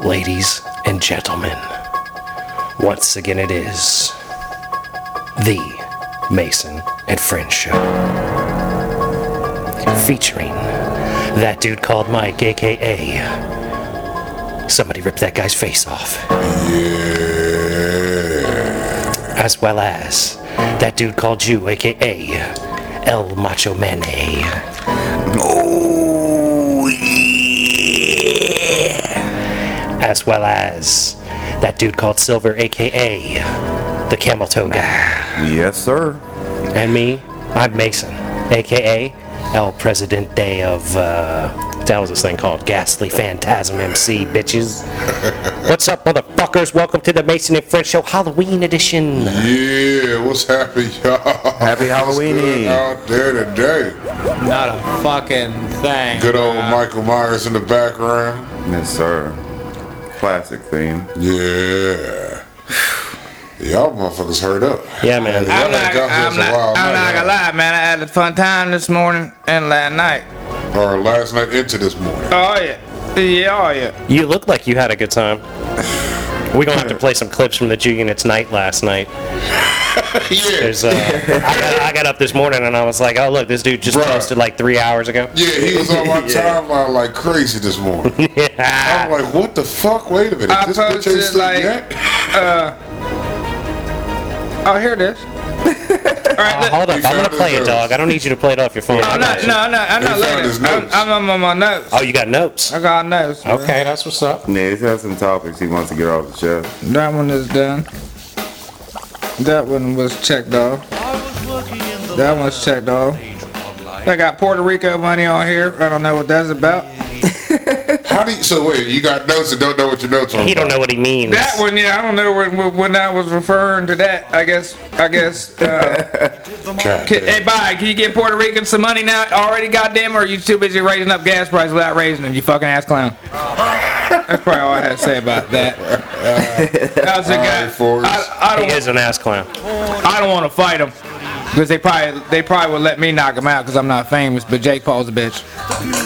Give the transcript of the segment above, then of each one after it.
ladies and gentlemen, once again it is the Mason and Friends Show. Featuring that dude called Mike, aka somebody ripped that guy's face off. As well as that dude called you, aka El Macho Mane. As well as that dude called Silver, aka the Camel Toe Guy. Yes, sir. And me, I'm Mason, aka El Presidente of, uh, what the hell is this thing called? Ghastly Phantasm MC, bitches. What's up, motherfuckers? Welcome to the Mason and Friends Show Halloween edition. Yeah, what's happening, y'all? Happy What's good Halloween. out there today. Not a fucking thing. Good old bruh. Michael Myers in the background. Yes, sir. Classic theme. Yeah. Y'all motherfuckers hurt up. Yeah, man. Y'all I'm ain't not, got I'm a not, I'm now, not gonna lie, man. I had a fun time this morning and last night. Or last night into this morning. Oh yeah, yeah, oh yeah. You look like you had a good time. We're gonna have to play some clips from the G Unit's night last night. yeah. Uh, I, got, I got up this morning and I was like, oh, look, this dude just Bruh. posted like three hours ago. Yeah, he was on my timeline like crazy this morning. I'm like, what the fuck? Wait a minute. I this bitch posted sleep like, uh, oh here it is. All right, look. Hold up, I'm gonna play it, dog. I don't need you to play it off your phone. Oh, I no, got you. no, no, I'm He not found his looking. I'm. I'm on my notes. Oh, you got notes? I got notes. bro. Okay, that's what's up. Yeah, he's had some topics he wants to get off the chest. That one is done. That one was checked off. That one's checked off. I got Puerto Rico money on here. I don't know what that's about. How do you, so wait, you got notes and don't know what your notes are He don't about. know what he means. That one, yeah, I don't know when, when- when I was referring to that. I guess, I guess. Uh, can, hey, bye. Can you get Puerto Ricans some money now already? Goddamn, or are you too busy raising up gas prices without raising them? You fucking ass clown. That's probably all I had to say about that. How's it All right, go? Forrest. I, I He don't. is an ass clown. I don't want to fight him because they probably they probably would let me knock him out because I'm not famous. But Jake Paul's a bitch.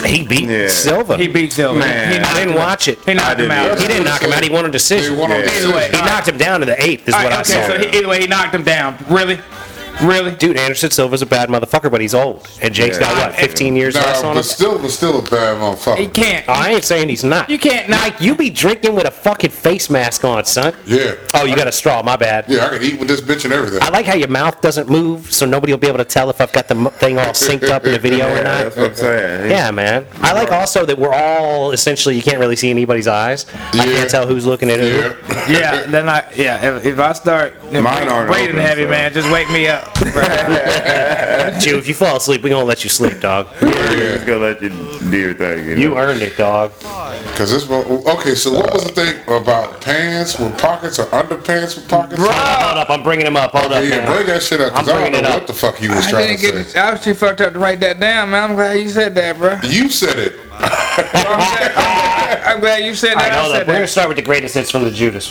He beat Yeah. Silva. He beat Silver. Man, he knocked I didn't watch it. He knocked him out. either. He didn't knock him out. He won a They decision. won Yeah. decision. Either way, He knocked him down to the eighth, is All what right, I okay, saw. so he, either way, he knocked him down. Really, really. Dude, Anderson Silva's a bad motherfucker, but he's old. And Jake's got what, 15 years left Nah, on but him? still, but still a bad motherfucker. He can't. I ain't saying he's not. You can't knock. Mike, you be drinking with a fucking face mask on, son. Yeah. Oh, you got a straw. My bad. Yeah, I can eat with this bitch and everything. I like how your mouth doesn't move, so nobody will be able to tell if I've got the m- thing all synced up in the video or Yeah, not. that's what I'm saying. Yeah, man. I like also that we're all essentially you can't really see anybody's eyes. I Yeah. can't tell who's looking at who. Yeah. Yeah, then I yeah. If, if I start if Mine aren't breathing open, heavy, so. man, just wake me up. Jew, if you fall asleep, we gonna let you sleep, dog. We're just gonna let you do your thing. You, You earned it, dog. Cause this one, okay. So what was the thing about pants with pockets or underpants with pockets? Hold up, I'm bringing him up. Hold up, yeah, man. bring that shit up. Cause I'm I don't bringing know it what up. the fuck you was I trying didn't to get. say. It, I was too fucked up to write that down, man. I'm glad you said that, bro. You said it. I'm glad, you said All right, that. I hold up. said We're gonna start with the greatest hits from the Judas.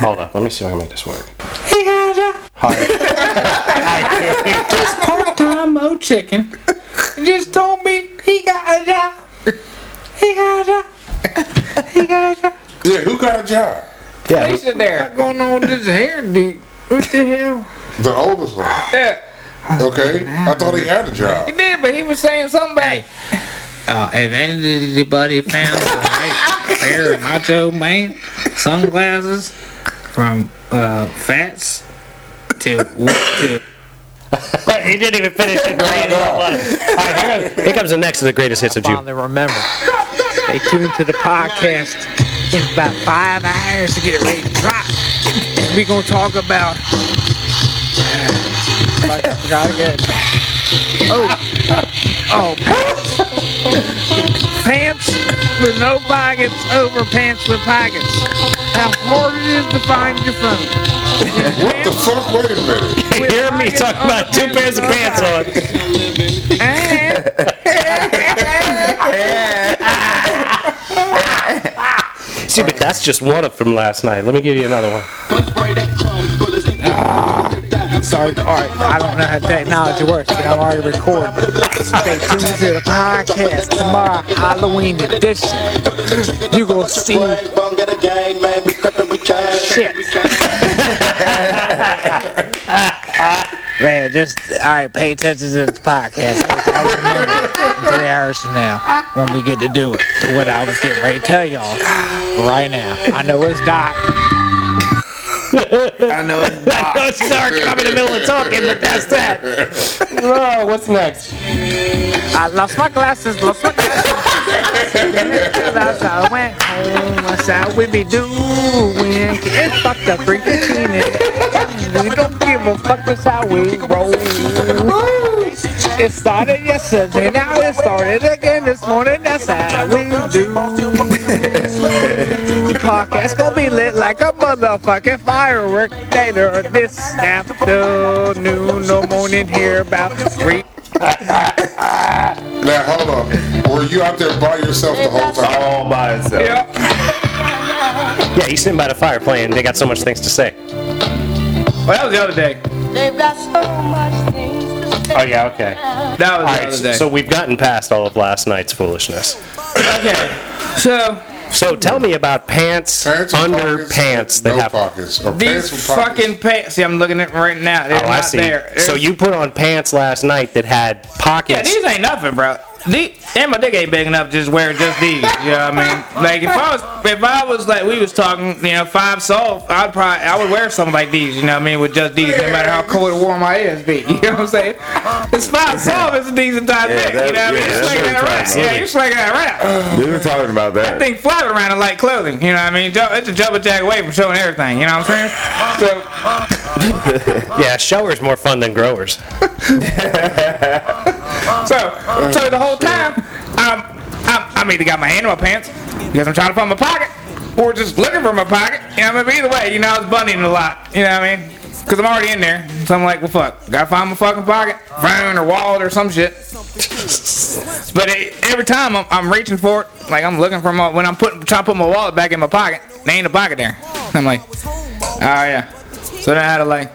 hold up. Let me see if I can make this work. Just part-time Mo chicken. Just told me he got a job. He got a job. He got a job. Yeah, who got a job? Yeah. He said there. What's going on with this hair, dude? What the hell? The oldest one. Yeah. Okay, I thought he had a job. He did, but he was saying something about. Uh, if anybody found a right pair of Macho Man sunglasses from uh, Fats to to he didn't even finish it. All right, here, here comes the next of the greatest hits of Judas. Father, remember, stay tuned to the podcast in about five hours to get it ready to drop. We're gonna talk about. Uh, I forgot again. Oh, oh, pants. pants with no pockets over pants with pockets. How hard it is to find your phone. What the fuck? Wait a minute. You hear me talking about two pairs of pants on. See, but that's just one of from last night. Let me give you another one. Sorry, alright, I don't know how technology works, but I'm already recording. Stay tuned to the podcast tomorrow, Halloween edition. You're gonna see shit. Man, just alright, pay attention to this podcast. I remember three hours from now when we get to do it. To what I was getting ready to tell y'all right now. I know it's dark. I know it's dark. it's dark. I'm in the middle of talking, but that's that. Oh, what's next? I lost my glasses, lost my glasses. How I went home. That's how we be doing. It's fucked up, freaking teenage. We don't give a fuck, that's how we roll. It started yesterday, now it started again this morning. That's how we do. The podcast gonna be lit like a motherfucking firework later this afternoon. No morning here about three. Now hold on. Were you out there by yourself the whole time? All by itself. Yeah, he's sitting by the fire playing. They got so much things to say. Well, that was the other day. They've got so much things to say. Oh yeah, okay. That was All the right, other day. so we've gotten past all of last night's foolishness. okay. So So tell me about pants, Pants with under pockets, pants that no have. pockets. Or these pants with pockets. fucking pants. See, I'm looking at them right now. They're Oh, I see. there. So you put on pants last night that had pockets. Yeah, pockets. these ain't nothing, bro. These, and my dick ain't big enough to just wear just these. You know what I mean? Like if I was, if I was like we was talking, you know, five soft, I'd probably I would wear something like these. You know what I mean? With just these, no matter how cold or warm my ears be. You know what I'm saying? It's five soft. It's a decent time Yeah, dick. You know what I mean? yeah, You're slinging that I'm around. trying to Yeah, you're slinging that around. We were talking about that. thing flapping around in light clothing. You know what I mean? Ju- It's a jumper jack away from showing everything. You know what I'm saying? So Yeah, showers more fun than growers. So, so the whole time, um, I'm, I'm either got my hand in my pants because I'm trying to find my pocket, or just looking for my pocket. You know, I mean, either way, you know, I was bunnying a lot. You know what I mean? Because I'm already in there, so I'm like, well, fuck, gotta find my fucking pocket, phone or wallet or some shit. But it, every time I'm, I'm reaching for it, like I'm looking for my when I'm putting trying to put my wallet back in my pocket, there ain't a pocket there. I'm like, oh yeah. So then I had to like,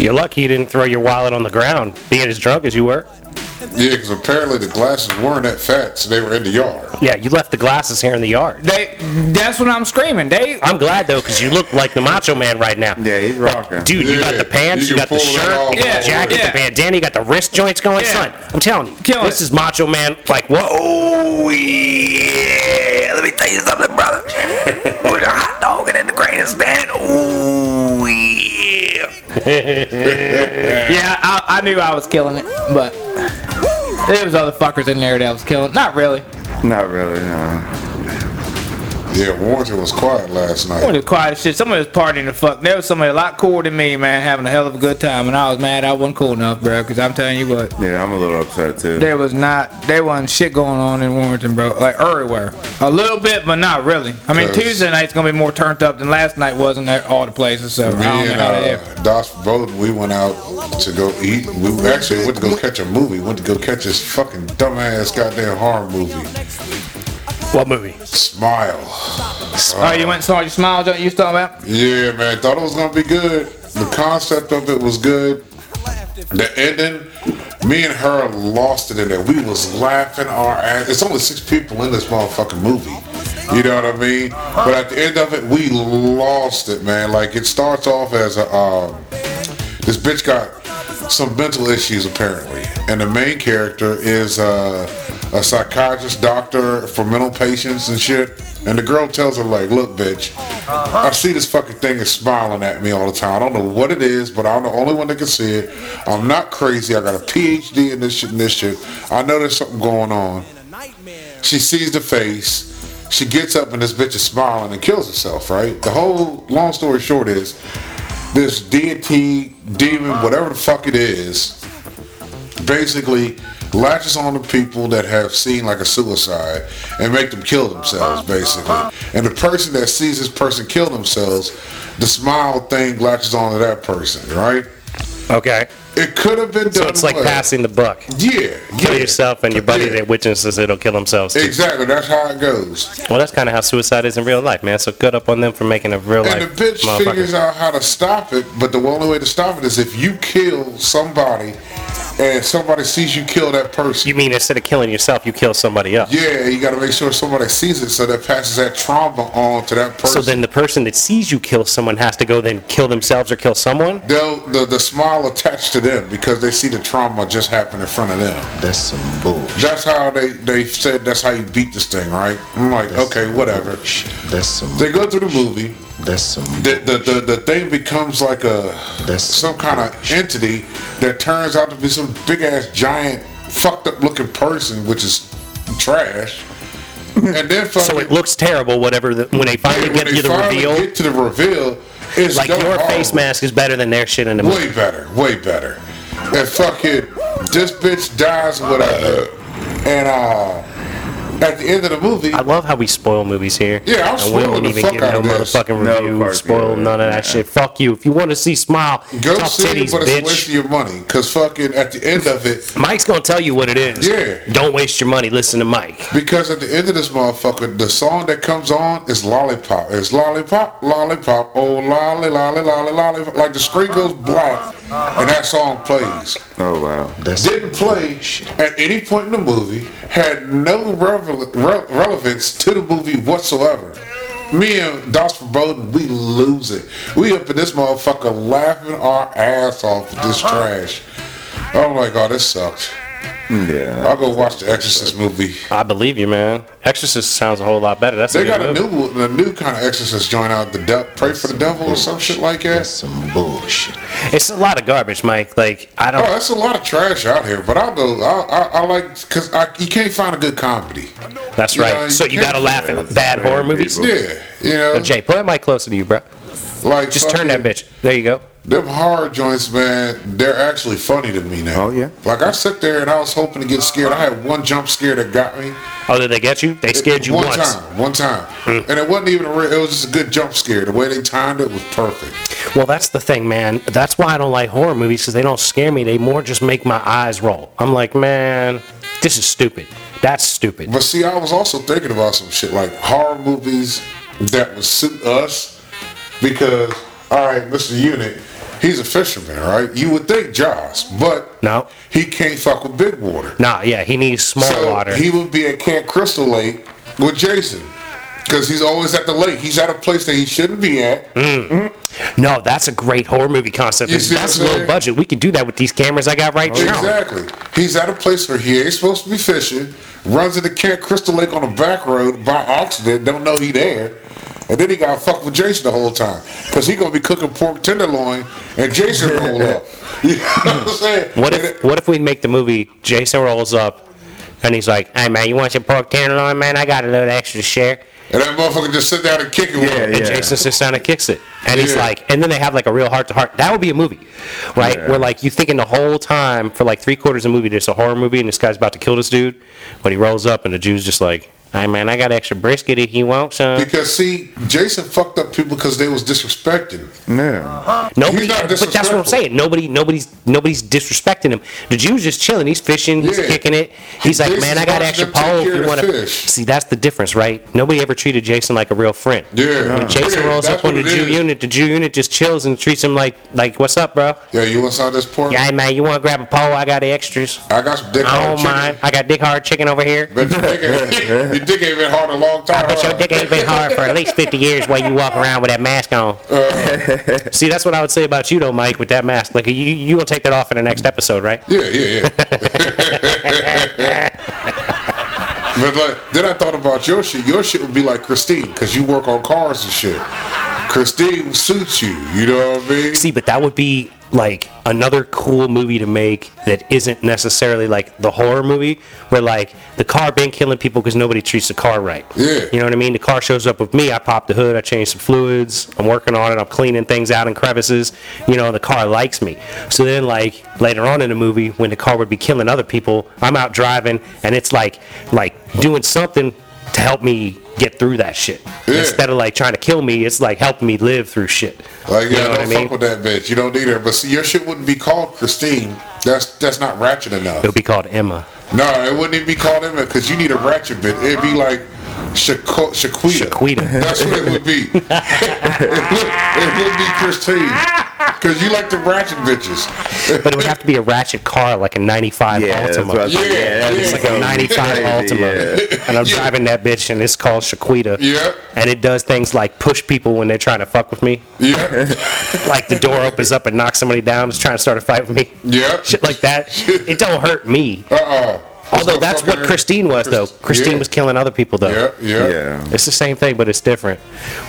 You're lucky you didn't throw your wallet on the ground, being as drunk as you were. Yeah, because apparently the glasses weren't that fat, so they were in the yard. Yeah, you left the glasses here in the yard. they. That's what I'm screaming. They I'm glad though, because you look like the Macho Man right now. Yeah, he's rocking. Dude, you got the pants, you you, got the shirt, off. you got Yeah, the jacket, yeah. the bandana, you got the wrist joints going. Yeah. Son, I'm telling you, Killing this it. is Macho Man. Like, whoa, yeah. Let me tell you something, brother. With a hot dog and in the greatest man. Ooh, yeah. Yeah, I, I knew I was killing it, but there was other fuckers in there that was killing. Not really. Not really, no. Yeah, Warrington was quiet last One night. of the quietest shit. Somebody was partying the fuck. There was somebody a lot cooler than me, man, having a hell of a good time, and I was mad I wasn't cool enough, bro. Cause I'm telling you what, Yeah, I'm a little upset too. there was not, there wasn't shit going on in Warrington, bro. Like everywhere, a little bit, but not really. I mean, Tuesday night's gonna be more turned up than last night was in all the places. So I Me don't know and how they uh, Doss Bowden, we went out to go eat. We actually went to go catch a movie. Went to go catch this fucking dumbass goddamn horror movie. What movie? Smile. Oh, you went and saw your smile, joint you was talking about? Yeah, man. Thought it was gonna be good. The concept of it was good. The ending, me and her lost it in there. We was laughing our ass. It's only six people in this motherfucking movie. You know what I mean? But at the end of it, we lost it, man. Like it starts off as a um, this bitch got some mental issues apparently, and the main character is uh, a psychiatrist doctor for mental patients and shit. And the girl tells her like, "Look, bitch, I see this fucking thing is smiling at me all the time. I don't know what it is, but I'm the only one that can see it. I'm not crazy. I got a PhD in this shit and this shit. I know there's something going on." She sees the face. She gets up and this bitch is smiling and kills herself, right? The whole long story short is this deity, demon, whatever the fuck it is, basically latches on to people that have seen like a suicide and make them kill themselves, basically. And the person that sees this person kill themselves, the smile thing latches on to that person, right? Okay. It could have been done. So it's like passing the buck. Yeah, Kill yeah. yourself, and your buddy Yeah. that witnesses it'll kill themselves. Too. Exactly. That's how it goes. Well, that's kind of how suicide is in real life, man. So good up on them for making a real And life the bitch figures out how to stop it, but the only way to stop it is if you kill somebody and somebody sees you kill that person. You mean instead of killing yourself, you kill somebody else? Yeah, you got to make sure somebody sees it so that passes that trauma on to that person. So then the person that sees you kill someone has to go then kill themselves or kill someone? They'll, the, the smile attached to them because they see the trauma just happen in front of them. That's some bullshit. That's how they, they said that's how you beat this thing, right? I'm like, okay, whatever. That's some. They go through the movie. That's some. The, the, the, the thing becomes like a That's some kind of entity that turns out to be some big ass giant fucked up looking person, which is trash. And then fucking So it looks terrible, whatever, the, when they finally when get they to the reveal. get to the reveal, it's Like your face mask is better than their shit in the movie. Way better, way better. And fucking this bitch dies whatever. And uh at the end of the movie, I love how we spoil movies here. Yeah, I'm And we spoiling don't the even fuck get out no of this. motherfucking No review, part, spoil yeah. none of that shit. Fuck you. If you want to see Smile, go tough see titties, it, but it's a waste bitch. of your money. Cause fucking at the end of it, Mike's gonna tell you what it is. Yeah. Don't waste your money. Listen to Mike. because at the end of this motherfucker, the song that comes on is Lollipop. It's Lollipop, Lollipop, oh lolly, lolly, lolly, lolly. Like the screen goes black Uh-huh. and that song plays. Oh wow. That's didn't play at any point in the movie, had no revel- re- relevance to the movie whatsoever. Me and Das Verboten, we lose it. We up in this motherfucker laughing our ass off at this uh-huh. trash. Oh my like, oh, this sucks. Yeah. I'll go watch the Exorcist movie. I believe you, man. Exorcist sounds a whole lot better. That's They a got a movie. new, a new kind of Exorcist joint out. The de- Pray for the Devil or some shit like that's that. some bullshit. It's a lot of garbage, Mike. Like I don't. Oh, that's a lot of trash out here. But I'll go. I, I, I like because you can't find a good comedy. That's you right. know, so you you gotta laugh at bad horror movies. people. Yeah, you know. Jay, put that mic closer to you, bro. Like Just turn that bitch. There you go. Them horror joints, man, they're actually funny to me now. Oh, yeah. Like I sit there and I was hoping to get scared. I had one jump scare that got me. Oh, did they get you? They scared you one once. time, one time, hmm. and it wasn't even a real. It was just a good jump scare. The way they timed it was perfect. Well, that's the thing, man. That's why I don't like horror movies because they don't scare me. They more just make my eyes roll. I'm like, man, this is stupid. That's stupid. But see, I was also thinking about some shit like horror movies that would suit us because, all right, Mr. Unit, he's a fisherman, right? You would think Jaws, but No. he can't fuck with big water. Nah, yeah, he needs small so water. he would be at Camp Crystal Lake with Jason. Because he's always at the lake. He's at a place that he shouldn't be at. Mm. Mm-hmm. no, that's a great horror movie concept. You see what That's low budget. We can do that with these cameras I got right now. Exactly. He's at a place where he ain't supposed to be fishing, runs into Camp Crystal Lake on a back road by accident, don't know he there. And then he got fucked with Jason the whole time. Because he going to be cooking pork tenderloin and Jason roll up. You know what I'm saying? What And if what if we make the movie Jason rolls up and he's like, "Hey man, you want your pork tenderloin, man? I got a little extra to share." And that motherfucker just sit down and kick it with him. And Jason sits down and kicks it. And he's like, and then they have like a real heart to heart. That would be a movie, right? Where like you thinking the whole time for like three quarters of the movie, there's a horror movie and this guy's about to kill this dude. But he rolls up and the Jew's just like, hey man, I got extra brisket if you want some. Because see, Jason fucked up people because they was disrespecting. Yeah. Nobody, He's not but that's what I'm saying. Nobody, nobody's, nobody's disrespecting him. The Jew's just chilling. He's fishing. He's Yeah. kicking it. He's like, man, I got extra pole if you want to. fish. See, that's the difference, right? Nobody ever treated Jason like a real friend. Yeah. When Jason Yeah, rolls up on the Jew is. unit, the Jew unit just chills and treats him like, like, what's up, bro? Yeah, you want some of this pork? Yeah, hey, man, you want to grab a pole? I got extras. I got some dick I hard don't chicken. mind. I got dick hard chicken over here. Your dick, ain't, your dick ain't been hard a long time. Your dick ain't been hard for at least 50 years while you walk around with that mask on. Uh. See, that's what I would say about you, though, Mike, with that mask. Like, you you gonna take that off in the next episode, right? Yeah, yeah, yeah. but like, then I thought about your shit. Your shit would be like Christine, because you work on cars and shit. Christine suits you. You know what I mean? See, but that would be like another cool movie to make that isn't necessarily like the horror movie where like the car been killing people because nobody treats the car right. Yeah. You know what I mean? The car shows up with me. I pop the hood. I change some fluids. I'm working on it. I'm cleaning things out in crevices. You know, the car likes me. So then like later on in the movie when the car would be killing other people, I'm out driving and it's like like doing something to help me get through that shit. Yeah. Instead of like trying to kill me, it's like helping me live through shit. Like, you yeah, know don't I mean? fuck with that bitch. You don't need her. But see, your shit wouldn't be called Christine. That's that's not ratchet enough. It'll be called Emma. No, it wouldn't even be called Emma because you need a ratchet bitch. It'd be like Shaquita. Shaquita. Shaquita. That's what it would be. it, would, it would be Christine. Because you like the ratchet bitches. But it would have to be a ratchet car, like a 95 Yeah, Altima. what Yeah, yeah, that's. It's like a 95 Altima. yeah. And I'm driving that bitch, and it's called Shaquita. Yeah. And it does things like push people when they're trying to fuck with me. Yeah. Like the door opens up and knocks somebody down, is trying to start a fight with me. Yeah. Shit like that. It don't hurt me. Uh-uh. Although that's what Christine was, though. Christine yeah. was killing other people, though. Yeah, yeah. Yeah. It's the same thing, but it's different.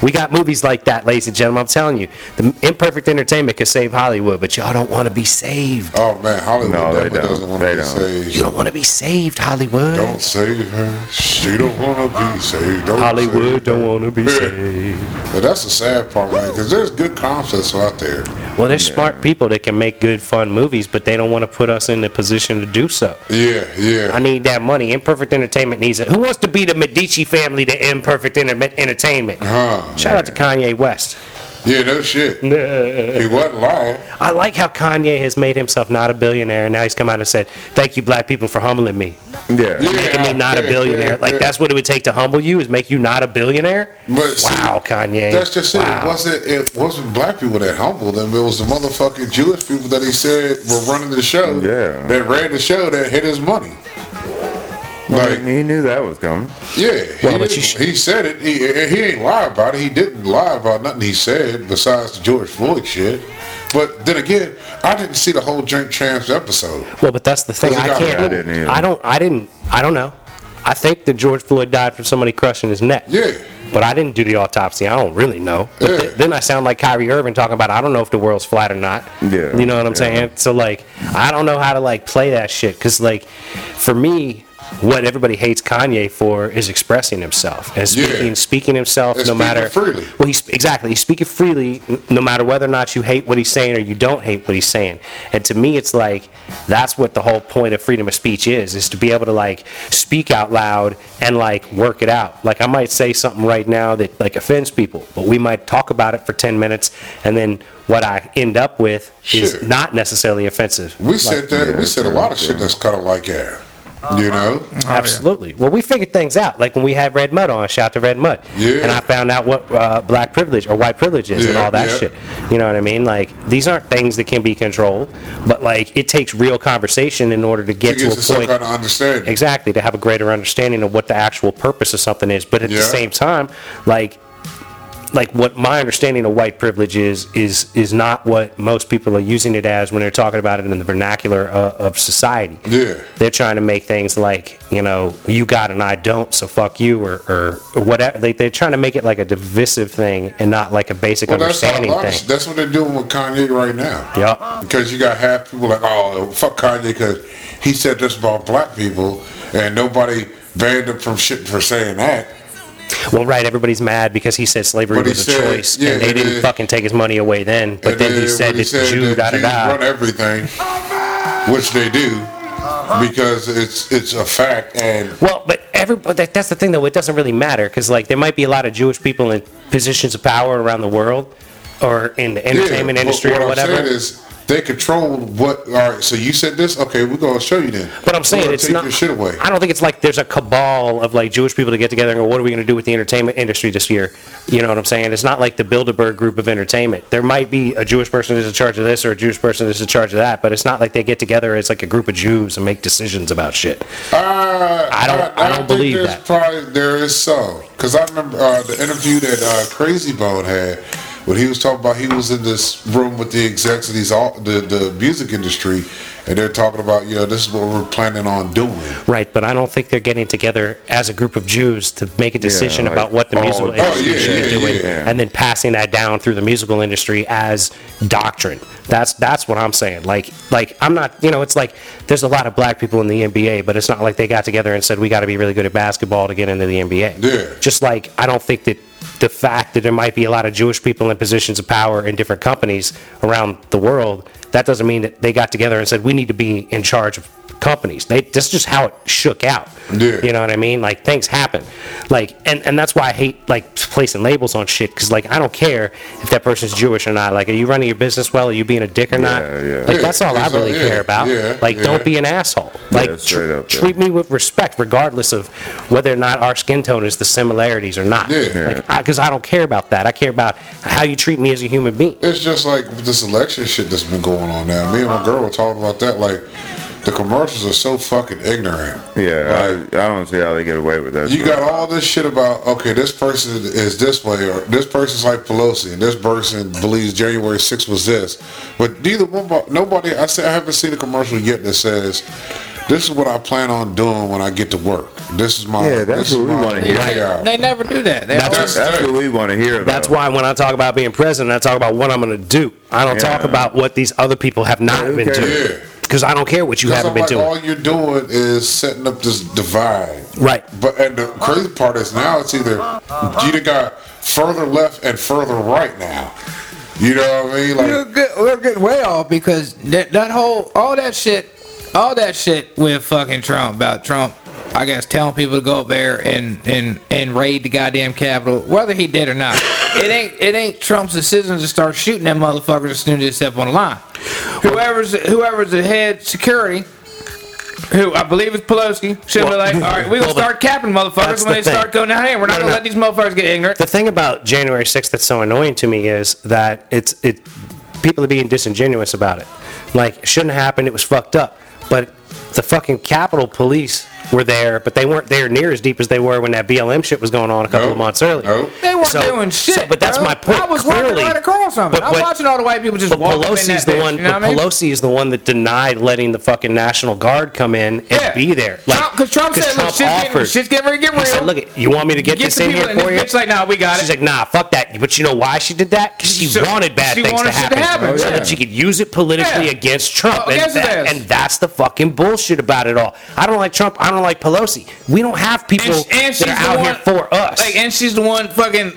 We got movies like that, ladies and gentlemen. I'm telling you, the imperfect entertainment could save Hollywood, but y'all don't want to be saved. Oh, man. Hollywood No, they definitely don't. doesn't want to be saved. You don't want to be saved, Hollywood. Don't save her. She don't want to be saved. Don't Hollywood save don't want to be saved. But that's the sad part, man, because there's good concepts out there. Well, there's smart people that can make good, fun movies, but they don't want to put us in the position to do so. Yeah, yeah. I need that money. Imperfect Entertainment needs it. Who wants to be the Medici family to Imperfect Enter- Entertainment? Huh. Shout out to Kanye West. Yeah, no shit. He wasn't lying. I like how Kanye has made himself not a billionaire, and now he's come out and said, "Thank you, black people, for humbling me, Yeah. Yeah. making me not a billionaire." Like that's what it would take to humble you is make you not a billionaire. But see, wow, Kanye. That's just it. It Wow. wasn't it wasn't black people that humbled him. It was the motherfucking Jewish people that he said were running the show. Yeah. That ran the show that hit his money. Like he knew that was coming. yeah, Well, he, but you sh- he said it. He he ain't lie about it. He didn't lie about nothing he said besides the George Floyd shit. But then again, I didn't see the whole Drink Champs episode. Well, but that's the thing. I can't. I didn't either. I don't. I didn't. I don't know. I think that George Floyd died from somebody crushing his neck. Yeah. But I didn't do the autopsy. I don't really know. But Yeah. th- then I sound like Kyrie Irving talking about I don't know if the world's flat or not. Yeah, You know what I'm yeah. saying? So like I don't know how to like play that shit cuz like for me what everybody hates Kanye for is expressing himself and Yeah. speaking speaking himself And no matter freely. well he's exactly he's speaking freely no matter whether or not you hate what he's saying or you don't hate what he's saying and to me it's like that's what the whole point of freedom of speech is is to be able to like speak out loud and like work it out like i might say something right now that like offends people but we might talk about it for 10 minutes and then what i end up with is not necessarily offensive We said that. we said a lot of shit that's kind of like that. You know. Absolutely. Well, we figured things out. Like when we had Red Mud on, shout to Red Mud. Yeah. And I found out what uh, black privilege or white privilege is and Yeah, all that yeah. shit. You know what I mean? Like these aren't things that can be controlled, but like it takes real conversation in order to To get get to to a some point. kind of understanding. Exactly, to have a greater understanding of what the actual purpose of something is. But at Yeah. the same time, like like what my understanding of white privilege is is is not what most people are using it as when they're talking about it in the vernacular uh, of society. Yeah. They're trying to make things like, you know, you got and I don't, so fuck you or, or, or whatever. They, they're trying to make it like a divisive thing and not like a basic Well, that's understanding of, thing. that's what they're doing with Kanye right now. Yup. Because you got half people like, oh, fuck Kanye because he said this about black people, and nobody banned him from shit for saying that. Well, right, everybody's mad because he said slavery But was a said- choice, yeah, and they and didn't then- fucking take his money away then. But And then he said when it's Jew, da that da Jews run da. everything, which they do, uh-huh. because it's it's a fact. And Well, but every but that, that's the thing though. It doesn't really matter because like there might be a lot of Jewish people in positions of power around the world, or in the entertainment yeah, but industry what or I'm whatever. saying is they control what. All right, so you said this. Okay, we're gonna show you then. But I'm saying gonna it's take not. your shit away. I don't think it's like there's a cabal of like Jewish people to get together and go, what are we going to do with the entertainment industry this year? You know what I'm saying? It's not like the Bilderberg group of entertainment. There might be a Jewish person that's in charge of this or a Jewish person that's in charge of that, but it's not like they get together as like a group of Jews and make decisions about shit. Uh, I don't- I don't think believe there's that. Probably there is some because I remember uh, the interview that uh, Krayzie Bone had when he was talking about he was in this room with the execs of these all the the music industry, and they're talking about you know this is what we're planning on doing. Right, but I don't think they're getting together as a group of Jews to make a decision like- about what the oh, musical oh, industry yeah, should be yeah, doing, yeah. and then passing that down through the musical industry as doctrine. That's that's what I'm saying. Like like I'm not you know it's like there's a lot of black people in the NBA, but it's not like they got together and said we got to be really good at basketball to get into the NBA. Yeah. Just like I don't think that the fact that there might be a lot of Jewish people in positions of power in different companies around the world, that doesn't mean that they got together and said we need to be in charge of companies. They that's just how it shook out. Yeah. You know what I mean? Like things happen. Like and and that's why I hate like placing labels on shit because like I don't care if that person's Jewish or not. Like, are you running your business well? Are you being a dick or not? Yeah, yeah. Like that's all I really yeah, care about. yeah, like, yeah. don't be an asshole. Like, Yeah, tr- up, yeah. treat me with respect, regardless of whether or not our skin tone is the similarities or not. Yeah. Like, because I, don't care about that. I care about how you treat me as a human being. It's just like this election shit that's been going on now. Me and my girl were talking about that. Like, the commercials are so fucking ignorant. Yeah, I, I don't see how they get away with that. You got all this shit about okay, this person is this way, or this person's like Pelosi, and this person believes January 6th was this. But neither one, nobody. I say I haven't seen a commercial yet that says this is what I plan on doing when I get to work. This is my Yeah, that's what we wanna hear. layout. They never do that. They That's- always, That's what we want to hear about. That's why when I talk about being president, I talk about what I'm going to do. I don't talk about what these other people have not Yeah, been okay. doing. Yeah. Because I don't care what you haven't I'm been like, doing. all you're doing is setting up this divide. Right. But and the crazy part is now it's either you got further left and further right now. You know what I mean? we're, Like we're getting way off because that, that whole all that shit, all that shit with fucking Trump about Trump. I guess telling people to go up there and and and raid the goddamn Capitol, whether he did or not. It ain't it ain't Trump's decision to start shooting them motherfuckers as soon as they step on the line. Whoever's whoever's the head security. Who I believe is Pelosi should be like, all right, we gonna well, start capping motherfuckers that's when the they start going down here. We're not No, gonna no. let these motherfuckers get ignorant. the thing about January 6th that's so annoying to me is that it's it people are being disingenuous about it. Like it shouldn't have happened. It was fucked up. But the fucking Capitol Police were there, but they weren't there near as deep as they were when that BLM shit was going on a couple Nope. of months earlier. Nope. They weren't So- doing shit. so- but that's bro. my point. I was Clearly, walking right across from it. I'm but- watching all the white people just But walk up in Pelosi's that the bitch, one. You know but I mean? Pelosi is the one that denied letting the fucking National Guard come in and Yeah. be there. Like, Because Trump, said, look, Trump shit's getting, offered. shit's getting ready to get real. He said, "Look, you want me to get, Get this in here for you?" bitch like, "Nah, we got She's it." like, "Nah, fuck that." But you know why she did that? Because she So- wanted bad she things wanted to shit to happen, happen, so that she could use it politically against Trump. Oh, and, yes, it that- is. and that's the fucking bullshit about it all. I don't like Trump. I don't like Pelosi. We don't have people and, and that are out one, here for us. Like, and she's the one fucking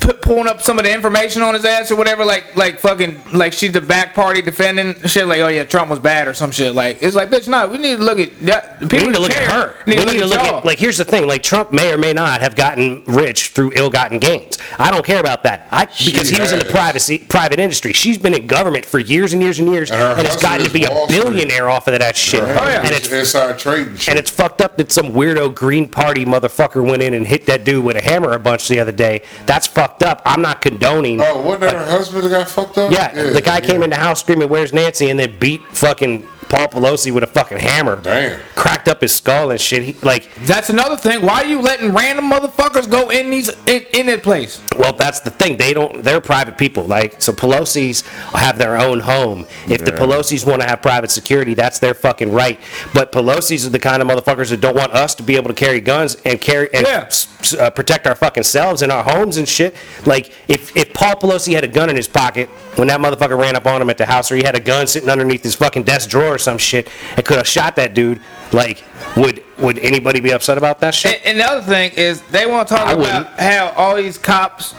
pu- pulling up some of the information on his ass or whatever. Like, like fucking, like she's the back party defending shit. Like, oh yeah, Trump was bad or some shit. Like, it's like, bitch, no, we need to look at that. we People need to look care. at her. Need we need to look y'all. at like here's the thing. Like Trump may or may not have gotten rich through ill-gotten gains. I don't care about that. I because he was in the privacy private industry. She's been in government for years and years and years, And her and has gotten to be a Wall Street. billionaire off of that shit. Her yeah. And it's inside trading shit. and it's fucked up that some weirdo Green Party motherfucker went in and hit that dude with a hammer a bunch the other day. That's fucked up. I'm not condoning. oh, wasn't that her husband that got fucked up? yeah, the guy came in the house screaming, "Where's Nancy?" and then beat fucking Paul Pelosi with a fucking hammer. Damn. Cracked up his skull and shit. He, like, That's another thing. Why are you letting random motherfuckers go in these in, in that place? well, that's the thing. They don't. They're private people. Like, so Pelosi's have their own home. If the Pelosi's want to have private security, that's their fucking right. But Pelosi's are the kind of motherfuckers that don't want us to be able to carry guns and carry and Yeah. s- s- uh, protect our fucking selves and our homes and shit. Like, if if Paul Pelosi had a gun in his pocket when that motherfucker ran up on him at the house, or he had a gun sitting underneath his fucking desk drawer or some shit, and could have shot that dude, like, would would anybody be upset about that shit? And, and the other thing is they want to talk I about wouldn't. how all these cops,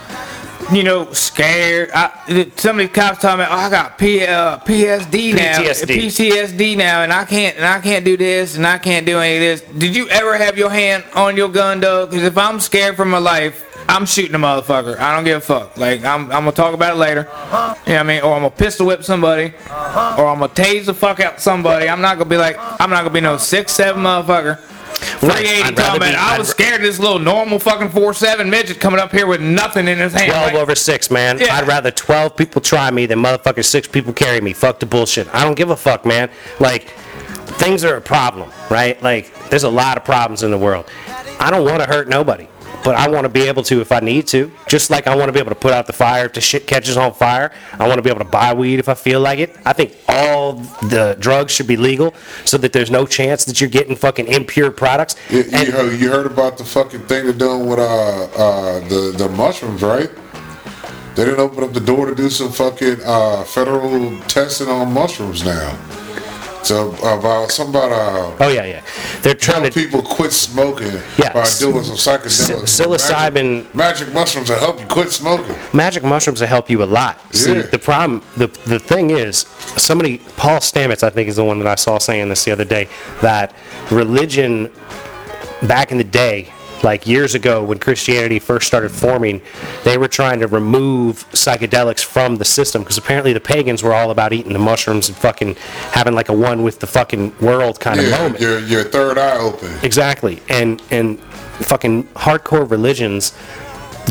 you know, scared. I, some of these cops talking about, oh, I got P, uh, PSD now, PTSD. PTSD now, and I can't, and I can't do this, and I can't do any of this. Did you ever have your hand on your gun, though? Because if I'm scared for my life. I'm shooting a motherfucker. I don't give a fuck. Like I'm, I'm gonna talk about it later. You know what I mean? Or I'm gonna pistol whip somebody, or I'm gonna tase the fuck out somebody. I'm not gonna be like, I'm not gonna be no six seven motherfucker. Right. 380 I'd talking be- I was scared of this little normal fucking 4-7 midget coming up here with nothing in his hand. 12 Like, over 6, man. Yeah. I'd rather 12 people try me than motherfucking 6 people carry me. Fuck the bullshit. I don't give a fuck, man. Like, things are a problem, right? Like, there's a lot of problems in the world. I don't want to hurt nobody, but I want to be able to if I need to. Just like I want to be able to put out the fire if the shit catches on fire. I want to be able to buy weed if I feel like it. I think all the drugs should be legal so that there's no chance that you're getting fucking impure products. You, you, heard, you heard about the fucking thing they're doing with uh, uh, the, the mushrooms, right? They didn't open up the door to do some fucking uh, federal testing on mushrooms now. So about something about uh, Oh yeah, yeah. They're trying to. people quit smoking Yeah, by doing some psychedelics. psilocybin- Magic, magic mushrooms that help you quit smoking. Magic mushrooms will help you a lot. See, Yeah. the problem, the the thing is, somebody, Paul Stamets, I think, is the one that I saw saying this the other day, that religion, back in the day, like years ago when Christianity first started forming, they were trying to remove psychedelics from the system because apparently the pagans were all about eating the mushrooms and fucking having like a one with the fucking world kind of moment. your your third eye open. Exactly. And and fucking hardcore religions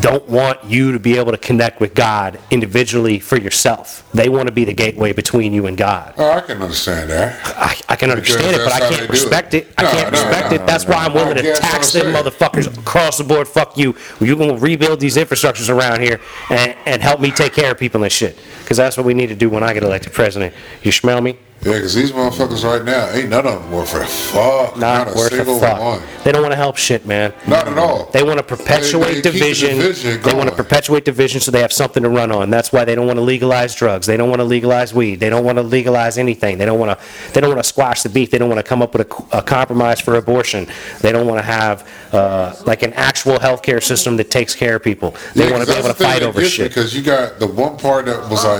don't want you to be able to connect with God individually for yourself. They want to be the gateway between you and God. Oh, I can understand that. I, I can understand it, but I can't respect it. it. I No, can't no, respect no, it. That's why I'm willing to tax them motherfuckers across the board. Fuck you. You're going to rebuild these infrastructures around here and, and help me take care of people and shit. Because that's what we need to do when I get elected president. You smell me? Yeah, because these motherfuckers right now ain't none of them worth a fuck. Not, a worth a fuck. one. They don't want to help shit, man. Not at all. They want to perpetuate They- they keep the division. division They want to perpetuate division so they have something to run on. That's why they don't want to legalize drugs. They don't want to legalize weed. They don't want to legalize anything. They don't want to. They don't want to squash the beef. They don't want to come up with a, a compromise for abortion. They don't want to have uh, like an actual healthcare system that takes care of people. They Yeah, want to be able to fight over shit. Because you got the one part that was like,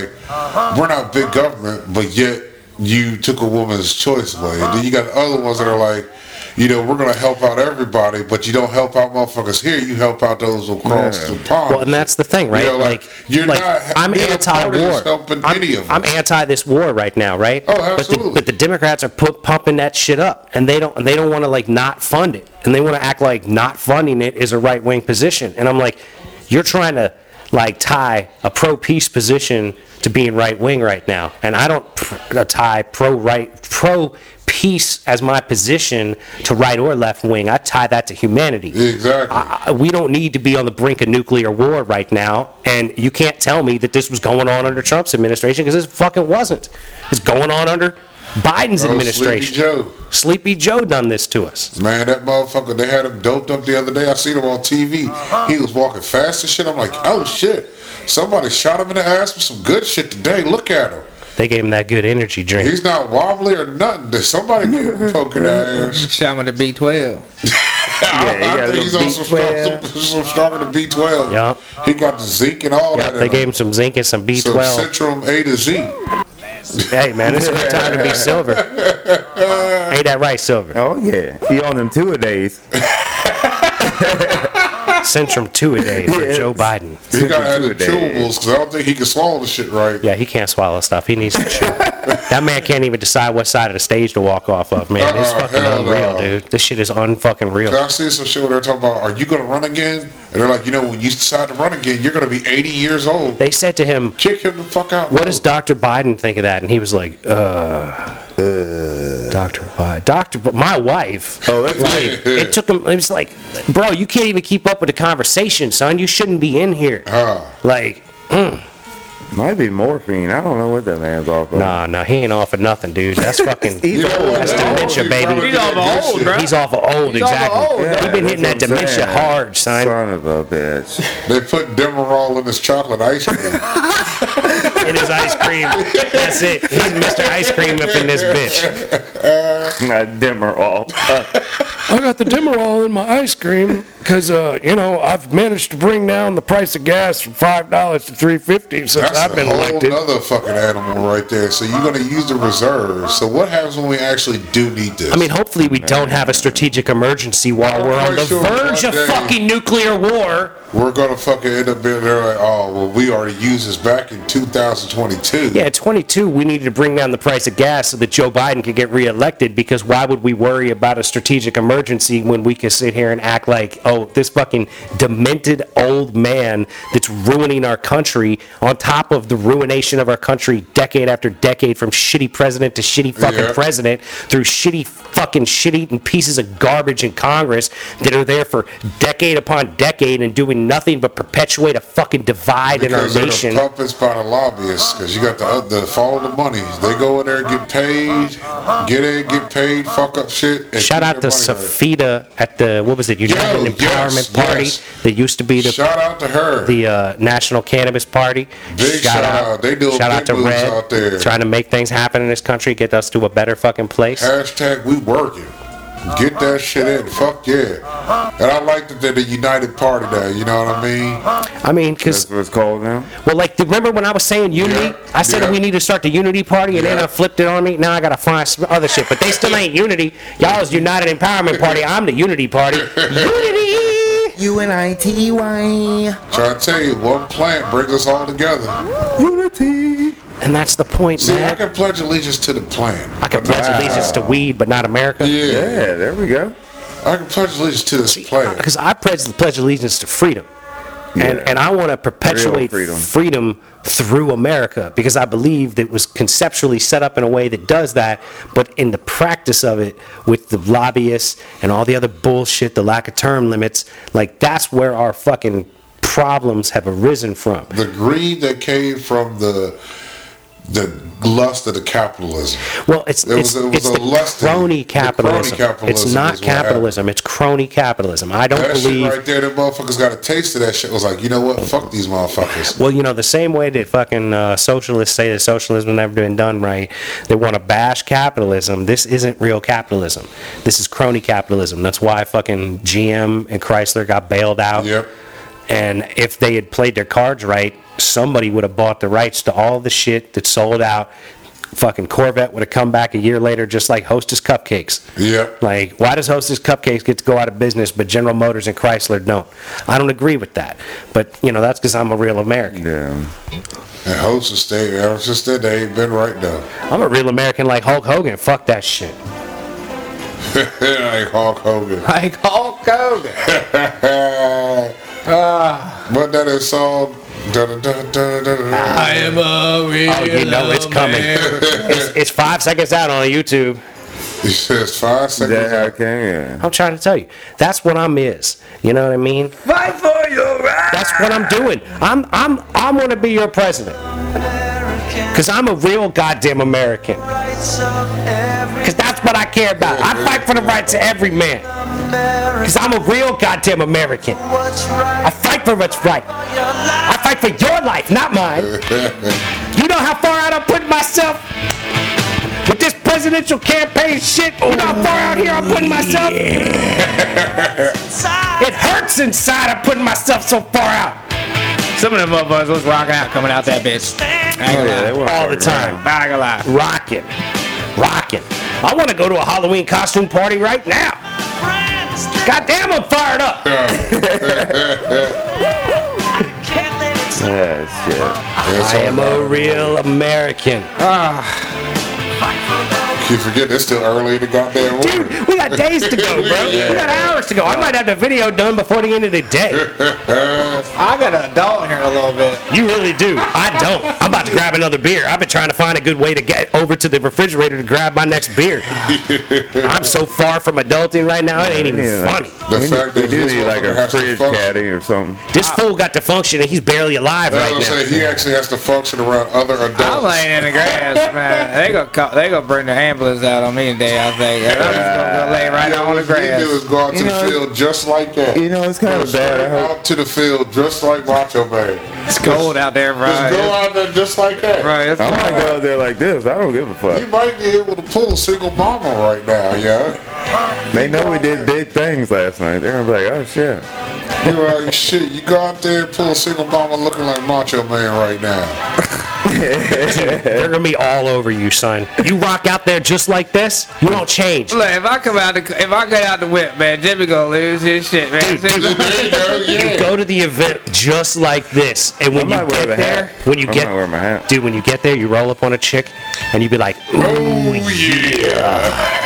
we're not big government, but yet you took a woman's choice away. And then you got other ones that are like, you know, we're going to help out everybody, but you don't help out motherfuckers here. You help out those across the pond. Well, and that's the thing, right? You know, like, like, you're like, not- I'm neither party is anti-war. helping I'm, any of I'm anti this war right now, right? Oh, But the, absolutely. but the Democrats are pu- pumping that shit up, and they don't. And they don't want to like not fund it, and they want to act like not funding it is a right wing position. And I'm like, you're trying to like tie a pro peace position to being right wing right now, and I don't pr- tie pro right pro peace as my position to right or left wing. I tie that to humanity. Exactly. I- we don't need to be on the brink of nuclear war right now, and you can't tell me that this was going on under Trump's administration because it fucking wasn't. It's going on under Biden's Oh, administration. Sleepy Joe. Sleepy Joe done this to us. Man, that motherfucker, they had him doped up the other day. I seen him on TV. Uh-huh. He was walking fast and shit. I'm like, oh shit. Somebody shot him in the ass with some good shit today. Look at him. They gave him that good energy drink. He's not wobbly or nothing. Did somebody give him poking the ass? Shot him with the B12. I got think a he's little on some, strong, some, some stronger than B12. Yeah. He got the zinc and all Yeah, that. they gave him. him some zinc and some some B12. Centrum A to Z. Hey, man, it's a good time to be silver. Ain't that right, Silver? Oh yeah, he on them two a days. Centrum 2 a day for Joe Biden. He got to have the Two a day. chewables because I don't think he can swallow the shit right. Yeah, he can't swallow stuff. He needs to chew. that man can't even decide what side of the stage to walk off of, man. It's Uh-uh, fucking hell unreal, no. dude. This shit is unfucking real. I see some shit where they're talking about, are you going to run again? And they're like, you know, when you decide to run again, you're going to be 80 years old. They said to him, Kick him the fuck out. What does Dr. Biden think of that? And he was like, uh, Dr. Biden. Dr. B- my wife. Oh, that's Like, it took him, it was like, bro, you can't even keep up with the conversation, son. You shouldn't be in here. Ah. Like, Might be morphine. I don't know what that man's off of. nah, nah, he ain't off of nothing, dude. That's fucking, He's Yeah, old. That's dementia, he baby. He's off did of old, shit. bro. he's off of old, He's off of exactly. old, Yeah, He been hitting that I'm dementia saying. hard, son. Son of a bitch. They put Demerol in his chocolate ice cream. In his ice cream. That's it. He's Mr. Ice Cream up in this bitch. Not dimmer all. I got the Demerol in my ice cream because, uh, you know, I've managed to bring down the price of gas from five dollars to three fifty since That's I've been whole elected. another fucking animal right there. So you're gonna use the reserves. So what happens when we actually do need this? I mean, hopefully we don't have a strategic emergency while we're on the Sure, verge of day. fucking nuclear war. We're gonna fucking end up being there like, oh well, we already used this back in 2022. Yeah, 22, we needed to bring down the price of gas so that Joe Biden could get reelected because why would we worry about a strategic emergency when we could sit here and act like, oh, this fucking demented old man that's ruining our country on top of the ruination of our country decade after decade from shitty president to shitty fucking Yeah. president through shitty fucking shit-eating pieces of garbage in Congress that are there for decade upon decade and doing nothing but perpetuate a fucking divide in our Because nation. the puppets by the lobbyists. Because you got the the follow the money. They go in there, and get paid, get in, get paid, fuck up shit. Shout out to. Safita at the what was it? United Yo, Empowerment Party yes. that used to be the Shout out to her. the uh, National Cannabis Party. Big shout out. They doing shout out to Red, out there. trying to make things happen in this country, get us to a better fucking place. Hashtag we working. Get that shit in. Fuck yeah. And I like that they're the United Party now. You know what I mean? I mean, because That's what it's called now. well, like remember when I was saying unity? Yeah, I said yeah. we need to start the unity party, and then I flipped it on me. Now I gotta find some other shit, but they still ain't unity. Y'all is United Empowerment Party. I'm the Unity Party. unity. U N I T Y. Trying to tell you, one plant brings us all together. Unity. And that's the point, See, I can pledge allegiance to the plant. I can pledge allegiance to weed, but not America. Yeah. Yeah, there we go. I can pledge allegiance to this plant. because I pledge, pledge allegiance to freedom. And, and I want to perpetuate freedom. freedom. through America because I believe that it was conceptually set up in a way that does that, but in the practice of it, with the lobbyists and all the other bullshit, the lack of term limits, like that's where our fucking problems have arisen from. The greed that came from the the lust of the capitalism. Well, it's It it's, was- it was it's a the lusty- crony the crony capitalism. capitalism It's not capitalism. It's crony capitalism. I don't That shit right there, the motherfuckers got a taste of that shit. Was like, you know what? Fuck these motherfuckers. Well, you know, the same way that fucking uh, socialists say that socialism never been done right, they want to bash capitalism. This isn't real capitalism. This is crony capitalism. That's why fucking GM and Chrysler got bailed out. Yep. And if they had played their cards right, somebody would have bought the rights to all the shit that sold out. Fucking Corvette would have come back a year later, just like Hostess Cupcakes. Yep. Like, why does Hostess Cupcakes get to go out of business, but General Motors and Chrysler don't? I don't agree with that. But, you know, that's because I'm a real American. Yeah. And hostess stay ever since then they ain't been right though. I'm a real American like Hulk Hogan. Fuck that shit. like Hulk Hogan. Like Hulk Hogan. Ah. But that is song. Dun, dun, dun, dun, dun, I am a real Oh, you know it's coming. It's, it's five seconds out on YouTube. He says five seconds. Yeah, out. okay, yeah. I'm trying to tell you. That's what I'm is. You know what I mean? Fight for your right. That's what I'm doing. I'm I'm I'm gonna be your president. Cause I'm a real goddamn American. Cause that's what I care about. I fight for the rights of every man. Cause I'm a real goddamn American. I fight for what's right. I fight for your life, not mine. You know how far out I'm putting myself? With this presidential campaign shit, you know how far out here I'm putting myself? It hurts inside I'm putting myself so far out. Some of them motherfuckers was rocking out coming out that bitch. I ain't Oh, gonna yeah, they lie. were All the time. I ain't gonna lie. Rocking. Rocking. I want to go to a Halloween costume party right now. Goddamn, I'm fired up. Yeah, shit. I am a real American. You forget it's still early in the goddamn morning. Dude, we got days to go, bro. We got hours to go. I might have the video done before the end of the day. I got an adult in here a little bit. You really do. I don't. I'm about to grab another beer. I've been trying to find a good way to get over to the refrigerator to grab my next beer. I'm so far from adulting right now, it ain't even Yeah. funny. The We, fact we that do this need like a fridge caddy or something. This fool got to function and he's barely alive I right was gonna now. say he actually has to function around other adults. I'm laying in the grass, man. They gonna call, they gonna bring the ambulance out on me today. I think. I'm just gonna go lay right Yeah, out on the what you do is grass. go out to You the know- field just like that. You know, it's kind Go of bad. straight I hope. out to the field just like Macho Man. It's cold out there, bro. Just go out there just like that. Right, it's I might cold. go out there like this. I don't give a fuck. You might be able to pull a single mama right now, yeah. They know we did big things last night. They're gonna be like, oh shit. You're like, shit, you go out there and pull a single mama looking like Macho Man right now. They're gonna be all over you, son. You rock out there just like this, you don't change. Look, if I come out, the, if I get out the whip, man, Jimmy gonna lose his shit, man. You go, You yeah. go to the event just like this, and when I you get there, hat. when you I get, might my hat. dude, when you get there, you roll up on a chick, and you be like, Oh, oh yeah.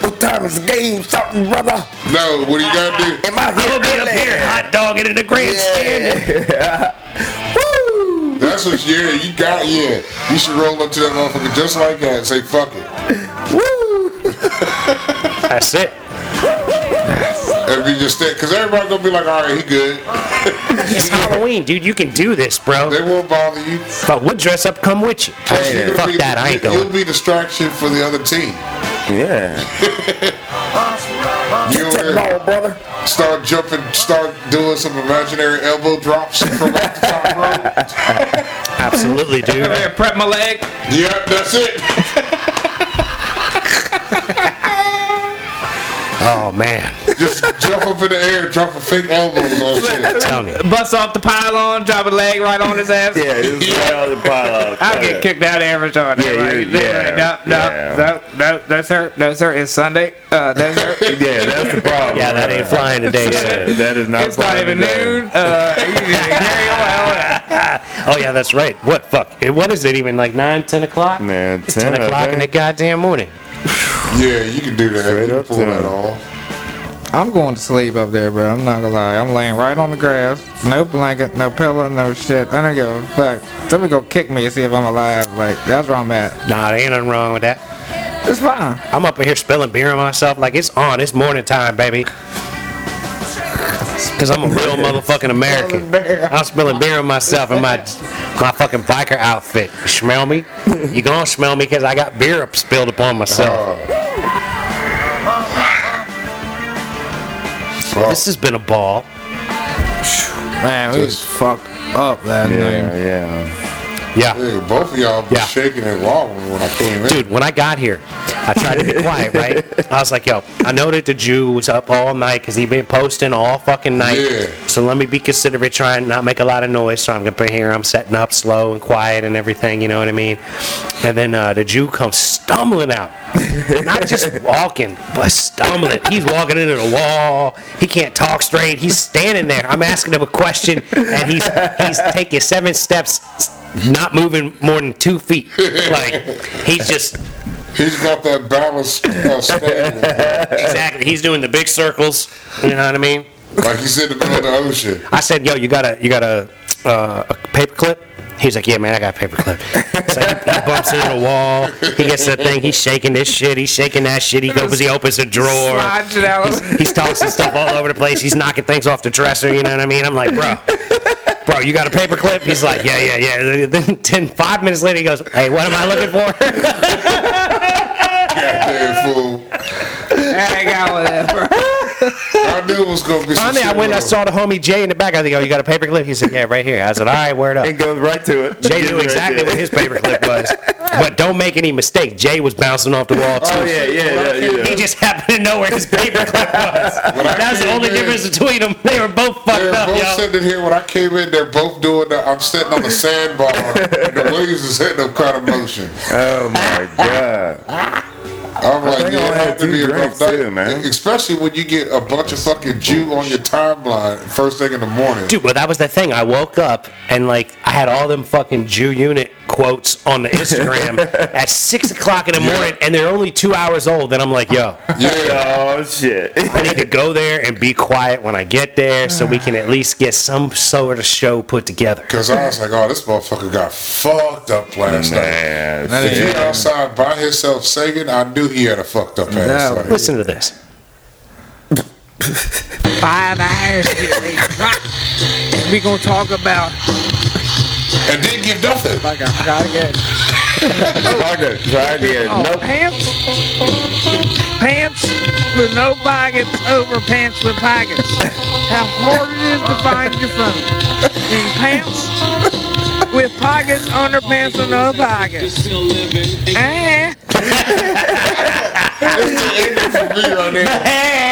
What time is the game starting, brother? No, what are you gotta do? Am I "I'm gonna get up here, hot dog it in the grandstand." Woo! That's yeah, you got, yeah. You should roll up to that motherfucker just like that and say, fuck it. Woo! That's it. And be just that, because everybody gonna be like, all right, he good. It's Halloween, dude. You can do this, bro. They won't bother you. But we'll dress up, come with you. You'll Fuck be- that, I ain't going. You'll be distraction for the other team. Yeah. You over there Ball, brother. Start jumping, start doing some imaginary elbow drops from off the top rope. Absolutely, dude. Over prep my leg. Yep, that's it. Oh man, Just jump up in the air, drop a fake elbows on shit. tell me. Bust off the pylon, drop a leg right on his ass. Yeah, it's right on the pile. I'll get kicked out every time. Yeah, right? you- yeah, No, no, yeah. no, no, no, sir. No, sir. It's Sunday. Uh, no, sir. Yeah, that's the problem. Yeah, that ain't flying today. Yeah, sir. that is not It's not flying even today. noon. Uh, you can carry on. Oh yeah, that's right. What fuck? What is it? Even like nine, ten o'clock? Man, It's 10, ten I o'clock in the goddamn morning. Yeah, you can do that. Straight you up pull to that him. off. I'm going to sleep up there, bro. I'm not gonna lie. I'm laying right on the grass. No blanket, no pillow, no shit. I don't give a fuck. Somebody go kick me and see if I'm alive. Like, that's where I'm at. Nah, there ain't nothing wrong with that. It's fine. I'm up in here spilling beer on myself like it's on. It's morning time, baby. Cause I'm a real motherfucking American. I'm spilling beer on myself in my my fucking biker outfit. You smell me? You gonna smell me because I got beer up spilled upon myself. Fuck. This has been a ball. Man, we was fucked up that Yeah, night. yeah. Yeah. Hey, both of y'all been Yeah. shaking and wobbling when I came in. Dude, when I got here, I tried to be quiet, right? I was like, yo, I know that the Jew was up all night because he been posting all fucking night. Yeah. So let me be considerate, try and not make a lot of noise. So I'm gonna be here, I'm setting up slow and quiet and everything, you know what I mean? And then uh, the Jew comes stumbling out. Not just walking, but stumbling. He's walking into the wall. He can't talk straight. He's standing there. I'm asking him a question, and he's he's taking seven steps, not moving more than two feet. Like he's just He's got that balance uh, stand, exactly. He's doing the big circles. You know what I mean? like he's in the middle of the ocean. I said, "Yo, you got a you got a uh, a paper clip?" He's like, "Yeah, man, I got a paper clip." So he, he bumps into the wall. He gets the thing. He's shaking this shit. He's shaking that shit. He goes. He opens a drawer. Slide it out. He's tossing stuff all over the place. He's knocking things off the dresser. You know what I mean? I'm like, bro, bro, you got a paper clip? He's like, yeah, yeah, yeah. Then ten, five minutes later, he goes, hey, what am I looking for? Goddamn fool. I got one of that, bro. I knew it was gonna be some Finally, I shit went and I saw the homie Jay in the back. I think, oh, you got a paper clip? He said, yeah, right here. I said, all right, word up. It goes right to it. Jay knew exactly there. what his paper clip was. But don't make any mistake. Jay was bouncing off the wall too. Oh yeah, yeah, yeah, yeah. He just happened to know where his paper clip was. That's the only in- difference between them. They were both fucked up. They're up, both yo. sitting here when I came in. They're both doing the. I'm sitting on the sandbar, and the waves is hitting them kind of motion. Oh my god. I'm like, think yeah, only it had had to be a drinks rough night. too, man. Especially when you get a bunch of fucking Jew on your timeline first thing in the morning. Dude, well, that was the thing. I woke up and like I had all them fucking Juunit quotes on the Instagram at six o'clock in the morning, and they're only two hours old. And I'm like, yo, Yeah, Oh shit. I need to go there and be quiet when I get there, so we can at least get some sort of show put together. because I was like, oh, this motherfucker got fucked up last night. Man. If he outside by himself singing, I knew he had a fucked up ass. No. Listen to this. Five hours to get ready to rock. We gonna talk about. And didn't give nothing. Like I forgot again. Okay, try again. Oh, Nope. pants. Pants with no pockets over pants with pockets. How hard it is to find your phone. In pants with pockets under pants with no pockets. Eh. It's for me right there. It's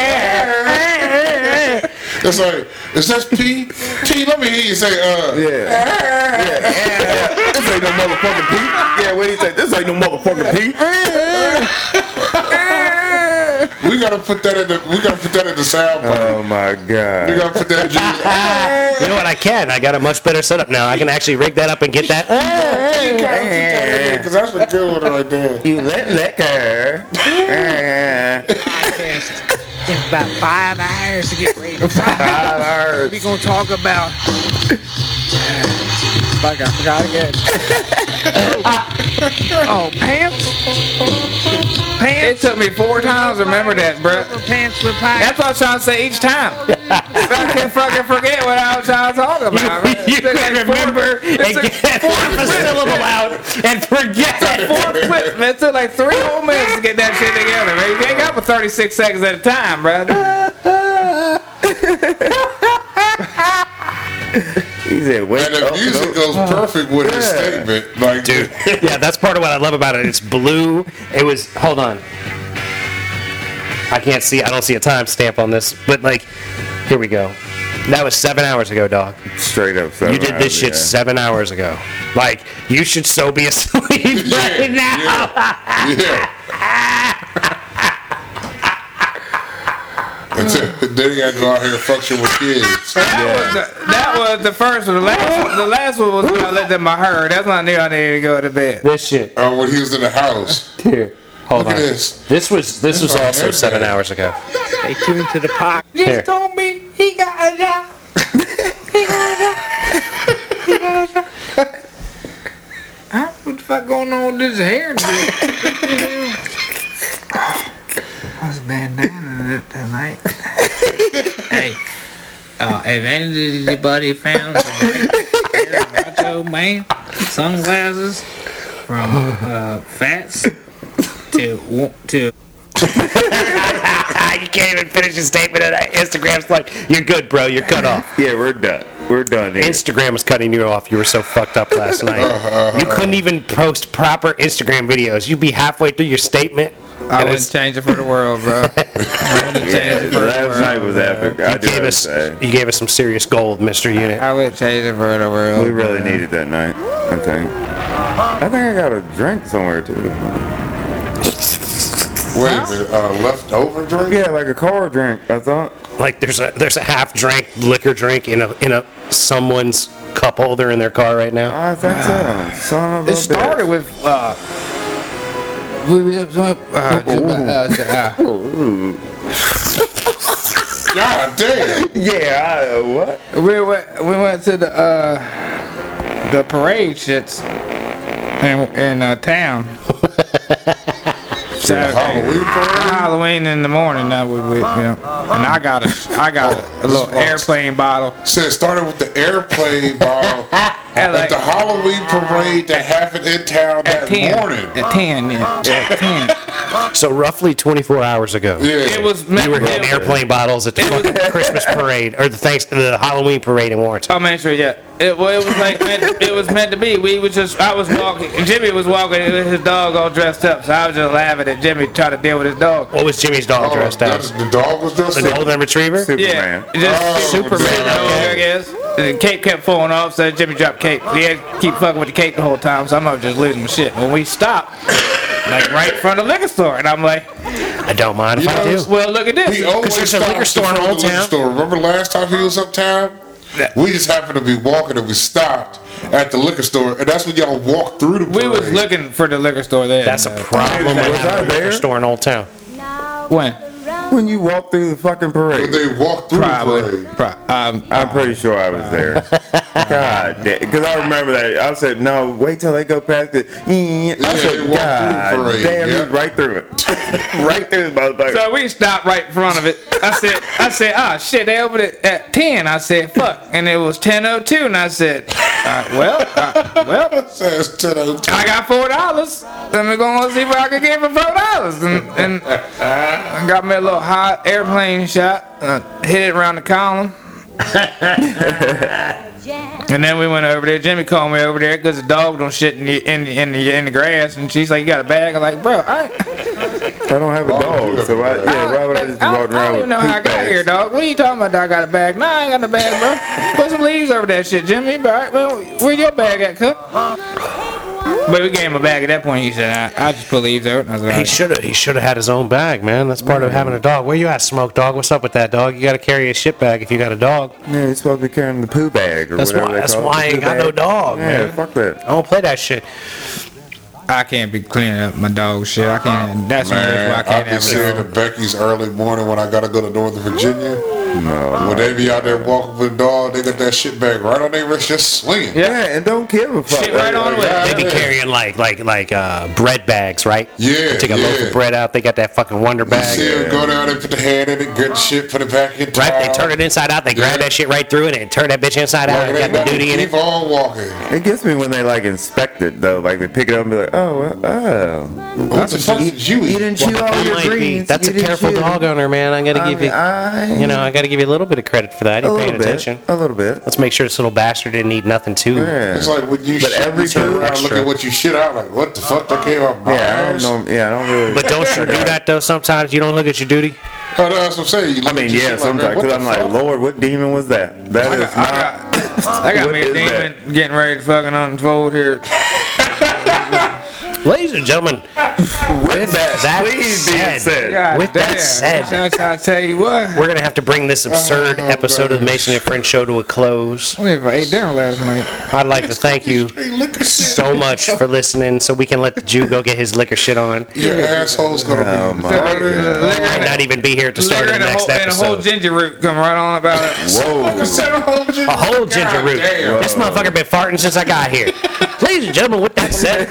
like, is that P? P, let me hear you say, uh, Yeah. yeah. This ain't no motherfucking Pete. Yeah, what do you say? This ain't no motherfucking Pete. we gotta put that in the, we gotta put that in the sound part. Oh my god. We gotta put that in You know what? I can. I got a much better setup now. I can actually rig that up and get that. because that's a good one right there. You let liquor. Podcast about five hours to get ready to fly. We gonna talk about. Like I forgot again. oh, pants. It took me four times to remember that, bro. That's what I was trying to say each time. I can fucking forget what I was trying to talk about. man. you can like remember it and get four half a syllable out and forget Four it. clips, man. It took like three whole minutes to get that shit together, man. You ain't got for 36 seconds at a time, bro. He said, wait And the up, music up. goes perfect with his statement. Like, Dude, yeah, that's part of what I love about it. It's blue. It was. Hold on. I can't see. I don't see a timestamp on this, but like, here we go. That was seven hours ago, dog. Straight up. seven You did this hours, shit yeah. seven hours ago. Like, you should so be asleep right now. yeah. Until, then he got to go out here and function with kids. That, was the, that was the first one. The last one, the last one was when I let them my heard. That's when I knew I needed to go to bed. This shit. Uh, when he was in the house. Here. Hold Look on. at this. This was this was This is also our seven headband. hours ago. They tuned to the pot. Here. Just told me he got a job. he got a job. He got a job. I don't know what the fuck going on with this hair? I was bandana tonight. hey, uh, if anybody found some macho man sunglasses from uh, Fats to to you can't even finish a statement and Instagram's like, you're good, bro. You're cut off. Yeah, we're done. We're done here. Instagram was cutting you off. You were so fucked up last night. You couldn't even post proper Instagram videos. You'd be halfway through your statement. I and wouldn't it's- change it for the world, bro. I wouldn't change yeah, it for the last world. night was epic. I You do gave us say. you gave us some serious gold, Mr. Unit. I would change it for the world. We really needed that night, I think. I think I got a drink somewhere too. Wait a minute, uh, leftover drink? Yeah, like a car drink, I thought. Like there's a there's a half drank liquor drink in a in a someone's cup holder in their car right now. I think so. Son of a It started bitch. with uh. God damn. Yeah, I, uh, what? we went we went to the uh the parade shits in in uh, town. Saturday. Halloween? Halloween in the morning. That we, we you know, and I got a I got a, a little airplane bottle. Said it started with the airplane bottle at like, the Halloween parade that happened in town at that ten, morning. at ten, yeah, at ten. So roughly 24 hours ago. Yeah. It was You were meant hitting it- airplane bottles at the fucking Christmas parade or the thanks the Halloween parade in Warrenton. Oh man, sure, yeah. It, well, it was like meant, it was meant to be. We was just I was walking. Jimmy was walking with his dog all dressed up, so I was just laughing at Jimmy trying to deal with his dog. What was Jimmy's dog Oh, dressed up? as? The dog was dressed up. The golden retriever? Superman. Yeah, just Oh, Superman. Superman. I guess. And Cape kept falling off, so Jimmy dropped Cape. He had to keep fucking with the Cape the whole time, so I'm not just losing my shit. When we stopped, like right in front of the liquor store, and I'm like, I don't mind if I You know, do. well, look at this. He always there's a liquor store in Old the Town. Store. Remember last time he was uptown? We just happened to be walking and we stopped at the liquor store, and that's when y'all walked through the We was looking for the liquor store there. That's a problem Was I having a liquor store in Old Town. When? When you walked through the fucking When parade. they walked through the Probably. parade. Pro- um, I'm pretty sure I was there. God, because I remember that. I said, "No, wait till they go past it." I Yeah, they said, walked "God, through the parade, damn, yeah. he's right through it, right through the motherfucker." So we stopped right in front of it. I said, I said, ah, shit, they opened it at 10. I said, fuck. And it was 10.02. And I said, uh, well, uh, well, Says 10:02. I got $4. Let me go and see what I can get for $4. And, and I got me a little hot airplane shot. Uh, hit it around the column. And then we went over there. Jimmy called me over there because the dog don't shit in the, in the in the in the grass. And she's like, "You got a bag?" I'm like, "Bro, I, I don't have a dog, so I, yeah, why would I just be I, walking I don't even know how I got bags? here, dog. What are you talking about? Dog? I got a bag? Nah, I ain't got no bag, bro. Put some leaves over that shit, Jimmy. All right, well, where your bag at, cup? But we gave him a bag at that point. He said, "I, I just put leaves over." it." I was like, He should have. He should have had his own bag, man. That's part of having a dog. Where you at, Smoke Dog? What's up with that dog? You got to carry a shit bag if you got a dog. Yeah, you're supposed to be carrying the poo bag or That's whatever why- they that's call it, why the I ain't poo got no bag. dog, Yeah, man. fuck that. I don't play that shit. I can't be cleaning up my dog shit. I can't. That's one reason why I Man, can't I've been have saying a to. Becky's early morning when I gotta go to Northern Virginia. No. When they be out there walking with the dog, they got that shit bag right on their wrist, just swinging. Yeah, and don't give a fuck. Shit right on with it. They be carrying like like like uh, bread bags, right? Yeah, They take a loaf of bread out. They got that fucking Wonder bag. You bag. see them go down and put the hand in it, get the shit, put it back in. Right, they turn it inside out. They grab that shit right through it and turn that bitch inside out. Like, and got the duty in it. Keep on walking. It gets me when they like inspect it though. Like they pick it up and be like, oh, well, oh. What the fuck did you You didn't chew all your greens. That's you a careful chew. dog owner, man. I gotta give you, I, you know, I gotta give you a little bit of credit for that. a You're little paying bit, attention. a little bit. Let's make sure this little bastard didn't eat nothing too. Yeah. It's like when you But shit, every you turn food around, look at what you shit out, like, what the fuck that came out my Yeah, I don't know. Yeah, I don't really. But don't you do that though? Sometimes you don't look at your duty. Oh, that's what I'm saying. You I mean, at yeah, sometimes because the I'm like, fuck? Lord, what demon was that? That is I not. got, I got What me a is demon getting ready to fucking unfold here. Ladies and gentlemen, with that Please said, said. God with damn. that said, I, I tell you what. we're gonna have to bring this oh, absurd Oh, episode of the Mason and Friends show to a close. We ate dinner last night. I'd like to thank you so much for listening, so we can let the Jew go get his liquor shit on. Your asshole's gonna Oh, be my Might not even be here at the start of the and a next whole, and a whole ginger root come right on about it. Whoa. A whole ginger root. damn. This motherfucker been farting since I got here. Ladies and gentlemen, with that said,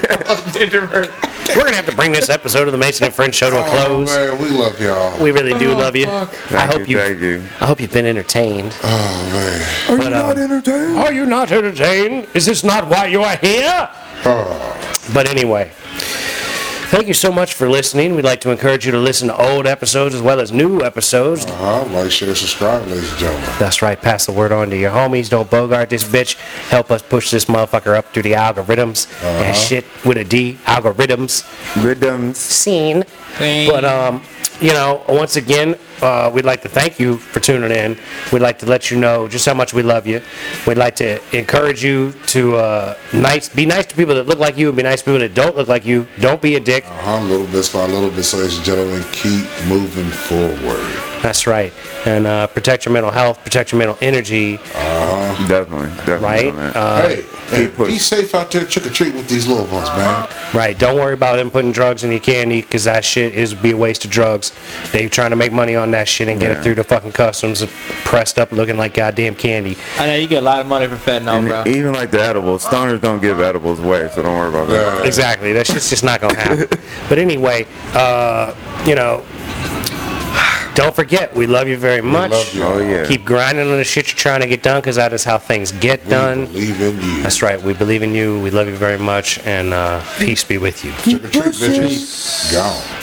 we're gonna have to bring this episode of the Mason and Friends show to a Oh, close. man, we love y'all. We really do love you. I hope you, you. you. I hope you've been entertained. Oh, man. Are But, you not um, entertained? Are you not entertained? Is this not why you are here? Oh, But anyway, thank you so much for listening. We'd like to encourage you to listen to old episodes as well as new episodes. uh-huh. Like, share, subscribe, ladies and gentlemen. That's right. Pass the word on to your homies. Don't bogart this bitch. Help us push this motherfucker up through the algorithms and shit with a D. Algorithms. Rhythms. Scene. But um, you know, once again, uh, we'd like to thank you for tuning in. We'd like to let you know just how much we love you. We'd like to encourage you to uh, nice, be nice to people that look like you, and be nice to people that don't look like you. Don't be a dick. Uh-huh. Little bit by a little bit, so ladies and gentlemen, keep moving forward. That's right. And uh, protect your mental health, protect your mental energy. Definitely. Definitely. Right? Uh, hey, hey, be safe out there, trick or treat with these little ones, man. Right. Don't worry about them putting drugs in your candy because that shit is be a waste of drugs. They trying to make money on that shit and get it through the fucking customs, pressed up, looking like goddamn candy. I know you get a lot of money for fentanyl, bro. Even like the edibles, stoners don't give edibles away, so don't worry about that. Yeah. Exactly. That shit's just not gonna happen. but anyway, uh, you know, don't forget we love you very much. love you. Oh yeah. Keep grinding on the shit you're trying to get done because that is how things get We done. believe in you. That's right. We believe in you. We love you very much, and uh, peace be with you. Trick or treat, bitches. Gone.